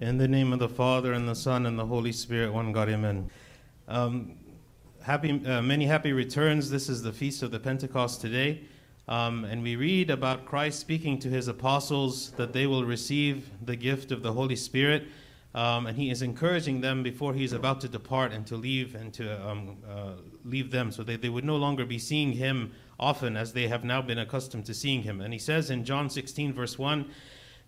In the name of the Father and the Son and the Holy Spirit, one God, Amen. Um, happy, uh, many happy returns. This is the feast of the Pentecost today, um, and we read about Christ speaking to his apostles that they will receive the gift of the Holy Spirit, um, and he is encouraging them before he is about to depart and to leave and to um, uh, leave them, so that they would no longer be seeing him often as they have now been accustomed to seeing him. And he says in John 16, verse 1.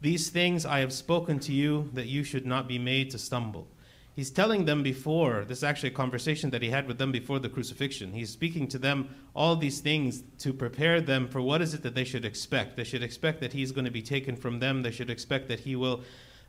These things I have spoken to you that you should not be made to stumble. He's telling them before, this is actually a conversation that he had with them before the crucifixion. He's speaking to them all these things to prepare them for what is it that they should expect. They should expect that he's going to be taken from them. They should expect that he will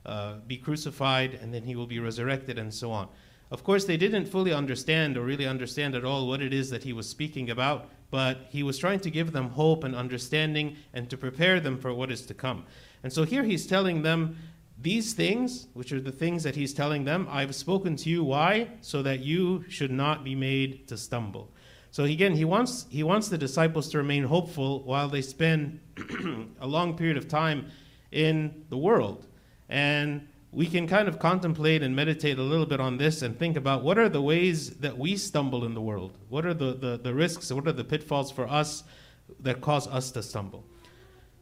uh, be crucified and then he will be resurrected and so on. Of course, they didn't fully understand or really understand at all what it is that he was speaking about, but he was trying to give them hope and understanding and to prepare them for what is to come. And so here he's telling them these things, which are the things that he's telling them, I've spoken to you. Why? So that you should not be made to stumble. So again, he wants he wants the disciples to remain hopeful while they spend a long period of time in the world. And we can kind of contemplate and meditate a little bit on this and think about what are the ways that we stumble in the world? What are the, the, the risks? What are the pitfalls for us that cause us to stumble?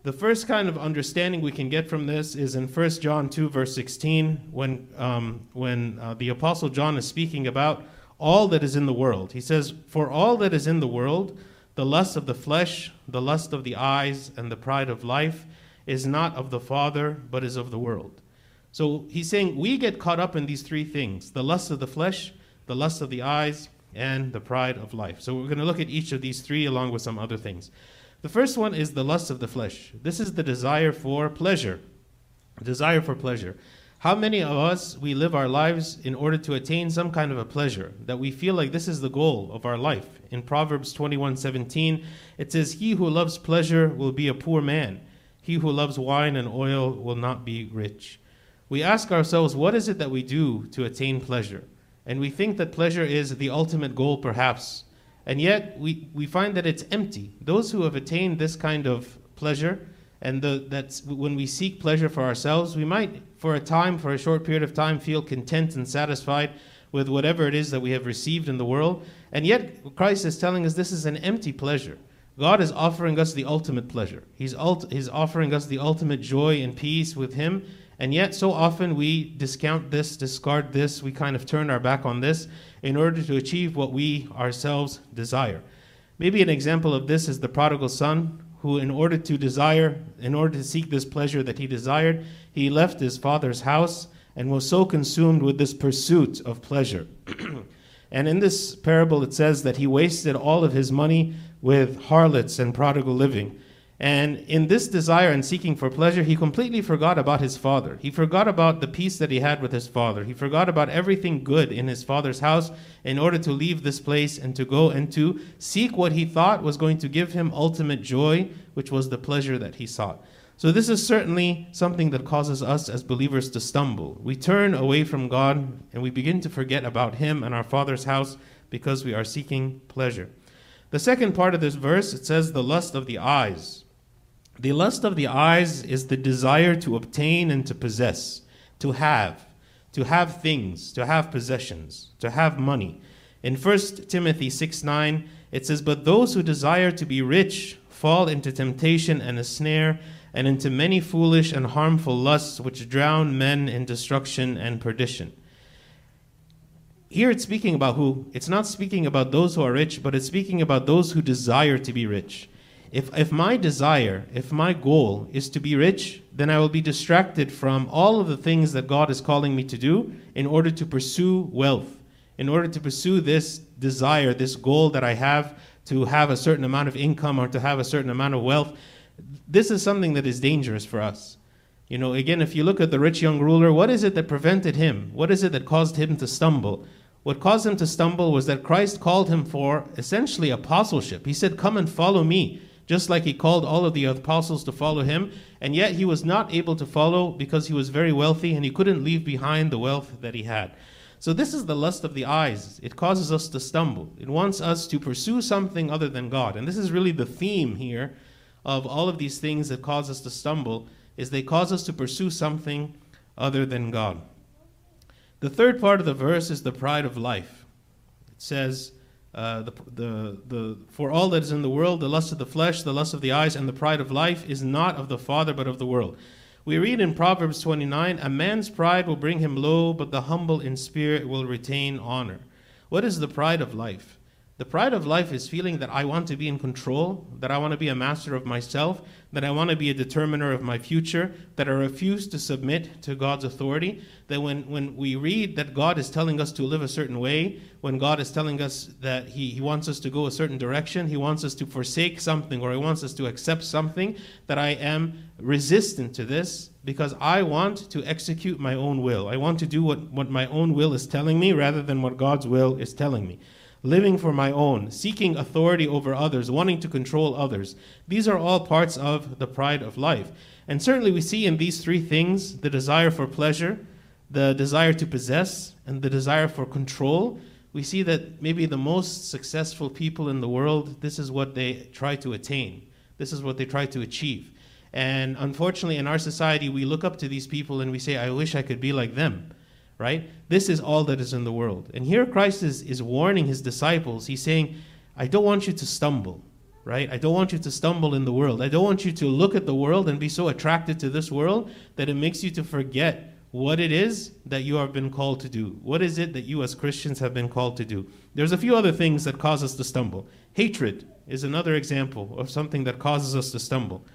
The first kind of understanding we can get from this is in 1 John 2, verse 16, when, um, when uh, the Apostle John is speaking about all that is in the world. He says, For all that is in the world, the lust of the flesh, the lust of the eyes, and the pride of life is not of the Father, but is of the world. So he's saying we get caught up in these three things the lust of the flesh, the lust of the eyes, and the pride of life. So we're going to look at each of these three along with some other things. The first one is the lust of the flesh. This is the desire for pleasure. Desire for pleasure. How many of us we live our lives in order to attain some kind of a pleasure that we feel like this is the goal of our life? In Proverbs 21:17, it says, "He who loves pleasure will be a poor man. He who loves wine and oil will not be rich." We ask ourselves, what is it that we do to attain pleasure? And we think that pleasure is the ultimate goal perhaps and yet, we, we find that it's empty. Those who have attained this kind of pleasure, and the, that's when we seek pleasure for ourselves, we might, for a time, for a short period of time, feel content and satisfied with whatever it is that we have received in the world. And yet, Christ is telling us this is an empty pleasure. God is offering us the ultimate pleasure. He's, ult- he's offering us the ultimate joy and peace with Him. And yet, so often we discount this, discard this, we kind of turn our back on this in order to achieve what we ourselves desire. Maybe an example of this is the prodigal son, who, in order to desire, in order to seek this pleasure that he desired, he left his father's house and was so consumed with this pursuit of pleasure. and in this parable, it says that he wasted all of his money with harlots and prodigal living. And in this desire and seeking for pleasure, he completely forgot about his father. He forgot about the peace that he had with his father. He forgot about everything good in his father's house in order to leave this place and to go and to seek what he thought was going to give him ultimate joy, which was the pleasure that he sought. So, this is certainly something that causes us as believers to stumble. We turn away from God and we begin to forget about Him and our Father's house because we are seeking pleasure. The second part of this verse, it says, the lust of the eyes. The lust of the eyes is the desire to obtain and to possess, to have, to have things, to have possessions, to have money. In 1 Timothy 6 9, it says, But those who desire to be rich fall into temptation and a snare, and into many foolish and harmful lusts which drown men in destruction and perdition. Here it's speaking about who? It's not speaking about those who are rich, but it's speaking about those who desire to be rich. If, if my desire, if my goal is to be rich, then I will be distracted from all of the things that God is calling me to do in order to pursue wealth, in order to pursue this desire, this goal that I have to have a certain amount of income or to have a certain amount of wealth. This is something that is dangerous for us. You know, again, if you look at the rich young ruler, what is it that prevented him? What is it that caused him to stumble? What caused him to stumble was that Christ called him for essentially apostleship. He said, Come and follow me just like he called all of the apostles to follow him, and yet he was not able to follow because he was very wealthy and he couldn't leave behind the wealth that he had. So, this is the lust of the eyes. It causes us to stumble. It wants us to pursue something other than God. And this is really the theme here of all of these things that cause us to stumble is they cause us to pursue something other than God. The third part of the verse is the pride of life. It says, uh, the, the, the, For all that is in the world, the lust of the flesh, the lust of the eyes, and the pride of life is not of the Father, but of the world. We read in Proverbs 29 A man's pride will bring him low, but the humble in spirit will retain honor. What is the pride of life? The pride of life is feeling that I want to be in control, that I want to be a master of myself, that I want to be a determiner of my future, that I refuse to submit to God's authority. That when, when we read that God is telling us to live a certain way, when God is telling us that he, he wants us to go a certain direction, He wants us to forsake something, or He wants us to accept something, that I am resistant to this because I want to execute my own will. I want to do what, what my own will is telling me rather than what God's will is telling me living for my own, seeking authority over others, wanting to control others. These are all parts of the pride of life. And certainly we see in these three things the desire for pleasure, the desire to possess, and the desire for control. We see that maybe the most successful people in the world, this is what they try to attain. This is what they try to achieve. And unfortunately, in our society, we look up to these people and we say, I wish I could be like them right? This is all that is in the world. And here Christ is, is warning his disciples. He's saying, I don't want you to stumble, right? I don't want you to stumble in the world. I don't want you to look at the world and be so attracted to this world that it makes you to forget what it is that you have been called to do. What is it that you as Christians have been called to do? There's a few other things that cause us to stumble. Hatred is another example of something that causes us to stumble.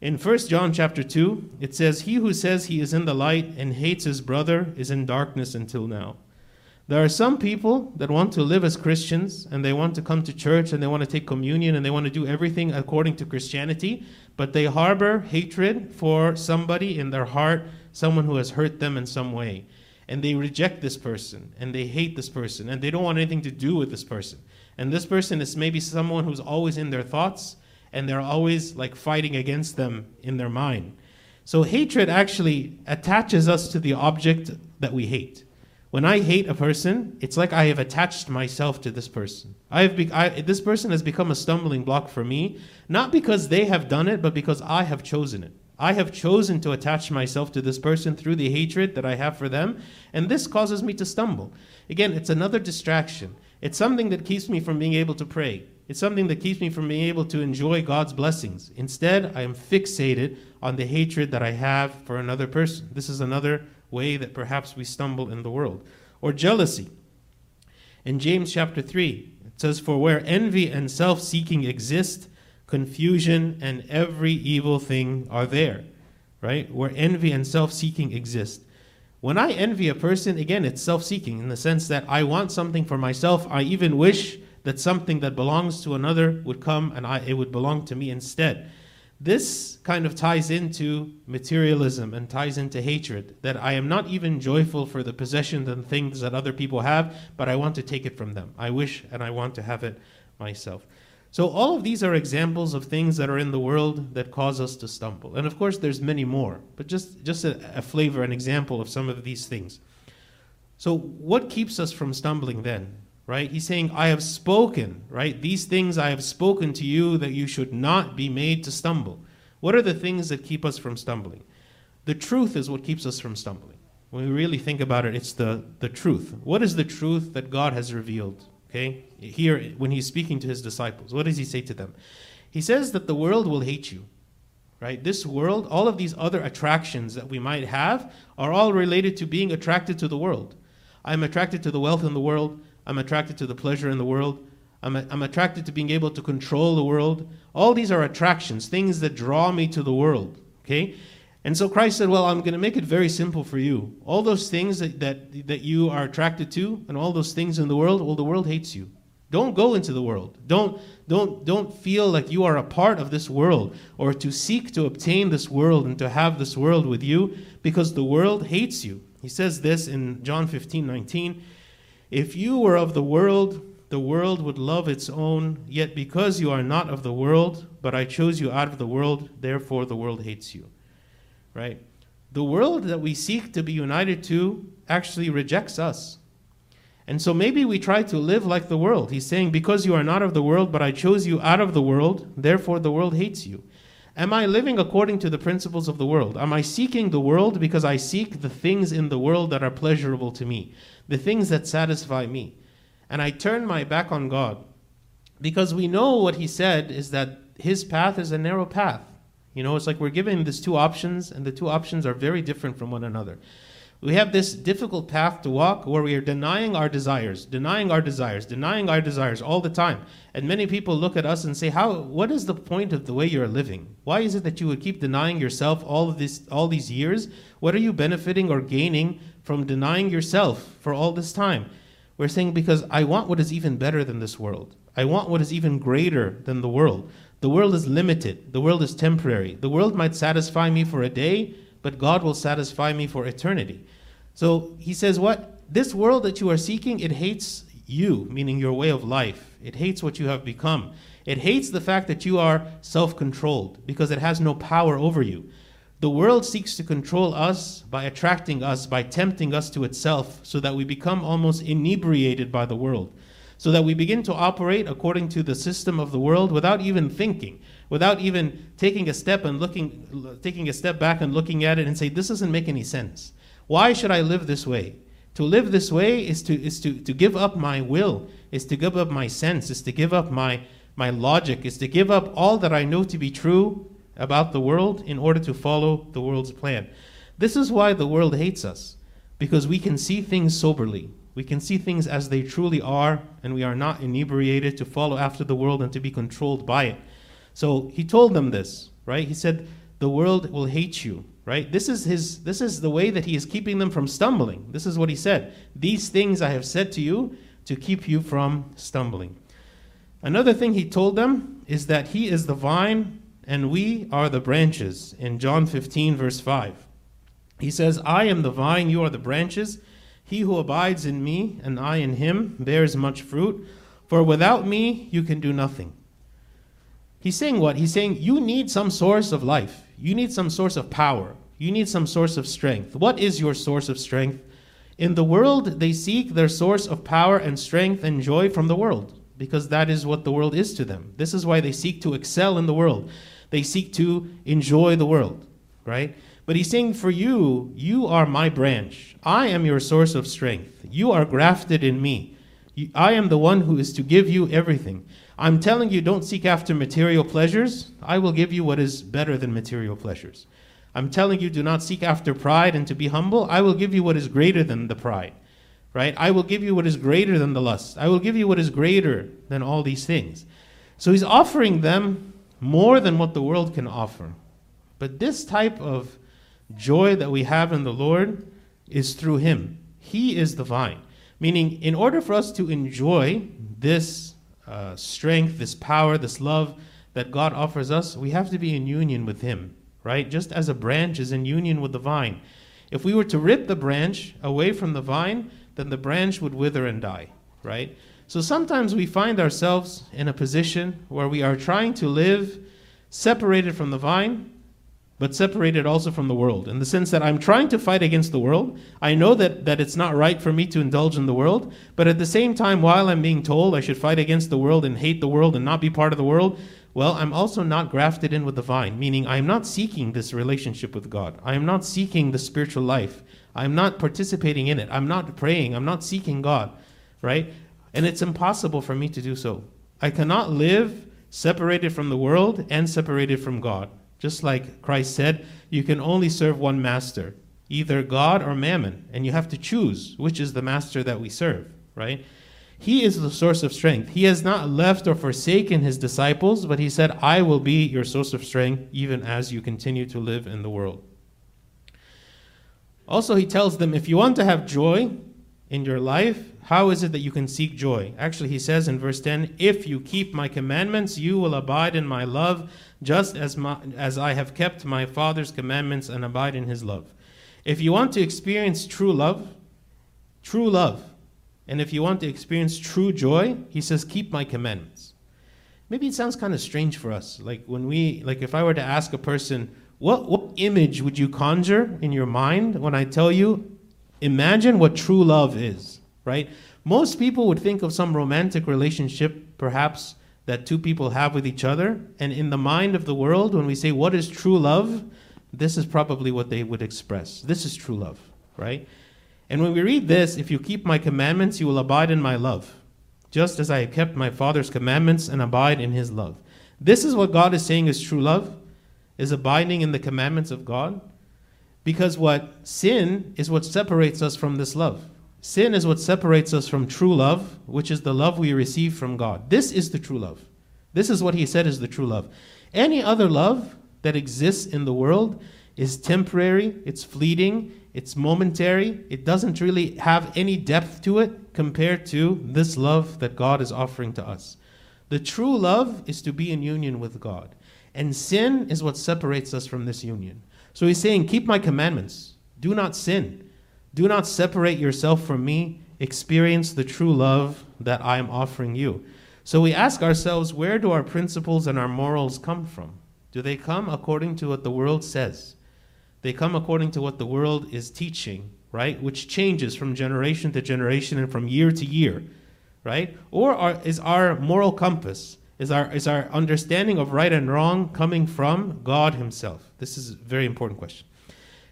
In 1 John chapter 2, it says, He who says he is in the light and hates his brother is in darkness until now. There are some people that want to live as Christians and they want to come to church and they want to take communion and they want to do everything according to Christianity, but they harbor hatred for somebody in their heart, someone who has hurt them in some way. And they reject this person and they hate this person and they don't want anything to do with this person. And this person is maybe someone who's always in their thoughts and they're always like fighting against them in their mind. So hatred actually attaches us to the object that we hate. When I hate a person, it's like I have attached myself to this person. I have be- I, this person has become a stumbling block for me, not because they have done it, but because I have chosen it. I have chosen to attach myself to this person through the hatred that I have for them, and this causes me to stumble. Again, it's another distraction. It's something that keeps me from being able to pray. It's something that keeps me from being able to enjoy God's blessings. Instead, I am fixated on the hatred that I have for another person. This is another way that perhaps we stumble in the world. Or jealousy. In James chapter 3, it says, For where envy and self seeking exist, confusion and every evil thing are there. Right? Where envy and self seeking exist. When I envy a person, again, it's self seeking in the sense that I want something for myself. I even wish that something that belongs to another would come and I, it would belong to me instead. This kind of ties into materialism and ties into hatred. That I am not even joyful for the possessions and things that other people have, but I want to take it from them. I wish and I want to have it myself. So all of these are examples of things that are in the world that cause us to stumble. And of course, there's many more, but just, just a, a flavor, an example of some of these things. So what keeps us from stumbling then? Right? He's saying, I have spoken, right? These things I have spoken to you that you should not be made to stumble. What are the things that keep us from stumbling? The truth is what keeps us from stumbling. When we really think about it, it's the, the truth. What is the truth that God has revealed? Okay? Here, when he's speaking to his disciples, what does he say to them? He says that the world will hate you. Right? This world, all of these other attractions that we might have, are all related to being attracted to the world. I'm attracted to the wealth in the world. I'm attracted to the pleasure in the world. I'm, a, I'm attracted to being able to control the world. All these are attractions, things that draw me to the world. Okay? And so Christ said, Well, I'm going to make it very simple for you. All those things that, that, that you are attracted to and all those things in the world, well, the world hates you. Don't go into the world. Don't, don't, don't feel like you are a part of this world or to seek to obtain this world and to have this world with you because the world hates you. He says this in John 15 19. If you were of the world, the world would love its own. Yet because you are not of the world, but I chose you out of the world, therefore the world hates you. Right? The world that we seek to be united to actually rejects us. And so maybe we try to live like the world. He's saying, Because you are not of the world, but I chose you out of the world, therefore the world hates you. Am I living according to the principles of the world? Am I seeking the world because I seek the things in the world that are pleasurable to me, the things that satisfy me? And I turn my back on God because we know what He said is that His path is a narrow path. You know, it's like we're given these two options, and the two options are very different from one another. We have this difficult path to walk where we are denying our desires, denying our desires, denying our desires all the time. And many people look at us and say, "How what is the point of the way you're living? Why is it that you would keep denying yourself all of this all these years? What are you benefiting or gaining from denying yourself for all this time?" We're saying because I want what is even better than this world. I want what is even greater than the world. The world is limited. The world is temporary. The world might satisfy me for a day, but God will satisfy me for eternity. So he says, What? This world that you are seeking, it hates you, meaning your way of life. It hates what you have become. It hates the fact that you are self controlled because it has no power over you. The world seeks to control us by attracting us, by tempting us to itself, so that we become almost inebriated by the world, so that we begin to operate according to the system of the world without even thinking, without even taking a step and looking, taking a step back and looking at it and say, "This doesn't make any sense." Why should I live this way? To live this way is to, is to, to give up my will, is to give up my sense, is to give up my, my logic, is to give up all that I know to be true about the world in order to follow the world's plan. This is why the world hates us, because we can see things soberly. We can see things as they truly are, and we are not inebriated to follow after the world and to be controlled by it. So he told them this, right? He said, The world will hate you right? This is his this is the way that he is keeping them from stumbling. This is what he said. These things i have said to you to keep you from stumbling. Another thing he told them is that he is the vine and we are the branches in john 15 verse 5 he says i am the vine you are the branches. He who abides in me and i in him bears much fruit. For without me you can do nothing he's saying what he's saying you need some source of life you need some source of power. You need some source of strength. What is your source of strength? In the world, they seek their source of power and strength and joy from the world because that is what the world is to them. This is why they seek to excel in the world. They seek to enjoy the world, right? But he's saying, For you, you are my branch. I am your source of strength. You are grafted in me. I am the one who is to give you everything. I'm telling you, don't seek after material pleasures. I will give you what is better than material pleasures. I'm telling you, do not seek after pride and to be humble. I will give you what is greater than the pride, right? I will give you what is greater than the lust. I will give you what is greater than all these things. So he's offering them more than what the world can offer. But this type of joy that we have in the Lord is through him. He is the vine. Meaning, in order for us to enjoy this uh, strength, this power, this love that God offers us, we have to be in union with Him, right? Just as a branch is in union with the vine. If we were to rip the branch away from the vine, then the branch would wither and die, right? So sometimes we find ourselves in a position where we are trying to live separated from the vine, but separated also from the world, in the sense that I'm trying to fight against the world. I know that, that it's not right for me to indulge in the world, but at the same time, while I'm being told I should fight against the world and hate the world and not be part of the world, well, I'm also not grafted in with the vine, meaning I'm not seeking this relationship with God. I am not seeking the spiritual life. I'm not participating in it. I'm not praying. I'm not seeking God, right? And it's impossible for me to do so. I cannot live separated from the world and separated from God. Just like Christ said, you can only serve one master, either God or mammon, and you have to choose which is the master that we serve, right? He is the source of strength. He has not left or forsaken his disciples, but he said, I will be your source of strength even as you continue to live in the world. Also, he tells them, if you want to have joy in your life, how is it that you can seek joy? Actually, he says in verse 10 If you keep my commandments, you will abide in my love, just as, my, as I have kept my Father's commandments and abide in his love. If you want to experience true love, true love, and if you want to experience true joy, he says, Keep my commandments. Maybe it sounds kind of strange for us. Like when we, like if I were to ask a person, what, what image would you conjure in your mind when I tell you, imagine what true love is? right? Most people would think of some romantic relationship, perhaps that two people have with each other. And in the mind of the world, when we say, What is true love? this is probably what they would express. This is true love, right? And when we read this, if you keep my commandments, you will abide in my love, just as I have kept my Father's commandments and abide in his love. This is what God is saying is true love, is abiding in the commandments of God. Because what sin is what separates us from this love. Sin is what separates us from true love, which is the love we receive from God. This is the true love. This is what he said is the true love. Any other love that exists in the world is temporary, it's fleeting, it's momentary, it doesn't really have any depth to it compared to this love that God is offering to us. The true love is to be in union with God, and sin is what separates us from this union. So he's saying, Keep my commandments, do not sin. Do not separate yourself from me. Experience the true love that I am offering you. So we ask ourselves, where do our principles and our morals come from? Do they come according to what the world says? They come according to what the world is teaching, right? Which changes from generation to generation and from year to year, right? Or are, is our moral compass, is our, is our understanding of right and wrong coming from God Himself? This is a very important question.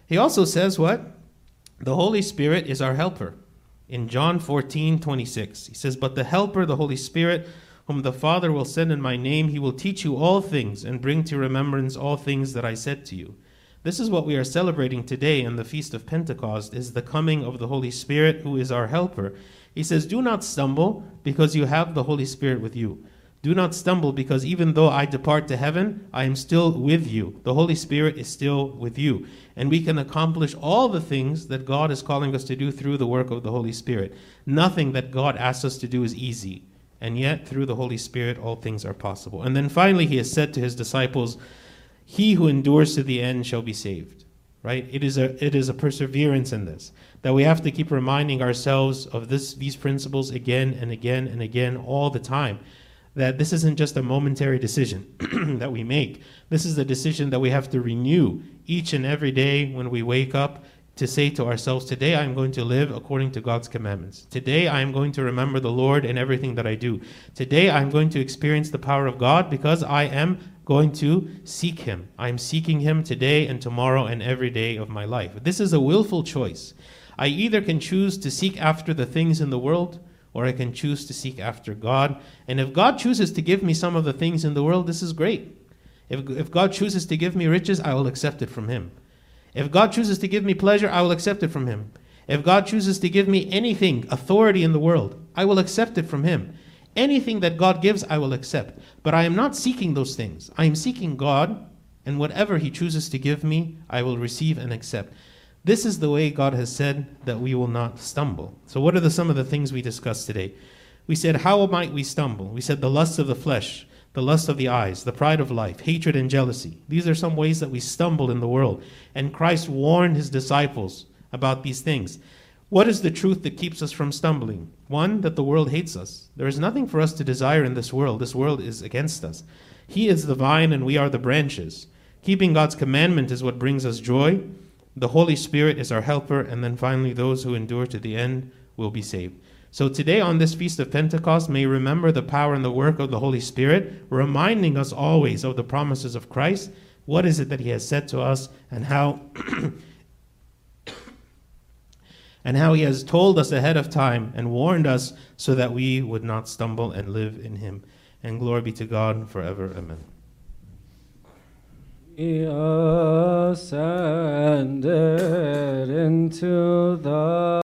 He also says what? The Holy Spirit is our helper. In John 14, 26, he says, But the helper, the Holy Spirit, whom the Father will send in my name, he will teach you all things and bring to remembrance all things that I said to you. This is what we are celebrating today in the Feast of Pentecost, is the coming of the Holy Spirit, who is our helper. He says, Do not stumble, because you have the Holy Spirit with you. Do not stumble, because even though I depart to heaven, I am still with you. The Holy Spirit is still with you. And we can accomplish all the things that God is calling us to do through the work of the Holy Spirit. Nothing that God asks us to do is easy. And yet, through the Holy Spirit, all things are possible. And then finally, he has said to his disciples, He who endures to the end shall be saved. Right? It is a, it is a perseverance in this that we have to keep reminding ourselves of this, these principles again and again and again all the time that this isn't just a momentary decision that we make. This is a decision that we have to renew each and every day when we wake up to say to ourselves, Today I am going to live according to God's commandments. Today I am going to remember the Lord in everything that I do. Today I am going to experience the power of God because I am going to seek Him. I am seeking Him today and tomorrow and every day of my life. This is a willful choice. I either can choose to seek after the things in the world or I can choose to seek after God. And if God chooses to give me some of the things in the world, this is great. If, if God chooses to give me riches, I will accept it from Him. If God chooses to give me pleasure, I will accept it from Him. If God chooses to give me anything, authority in the world, I will accept it from Him. Anything that God gives, I will accept. But I am not seeking those things. I am seeking God, and whatever He chooses to give me, I will receive and accept. This is the way God has said that we will not stumble. So, what are the, some of the things we discussed today? We said, How might we stumble? We said, The lust of the flesh, the lust of the eyes, the pride of life, hatred and jealousy. These are some ways that we stumble in the world. And Christ warned his disciples about these things. What is the truth that keeps us from stumbling? One, that the world hates us. There is nothing for us to desire in this world. This world is against us. He is the vine and we are the branches. Keeping God's commandment is what brings us joy. The Holy Spirit is our helper, and then finally, those who endure to the end will be saved. So, today on this Feast of Pentecost, may remember the power and the work of the Holy Spirit, reminding us always of the promises of Christ. What is it that He has said to us, and how. and how he has told us ahead of time and warned us so that we would not stumble and live in him. And glory be to God forever. Amen. Ascended into the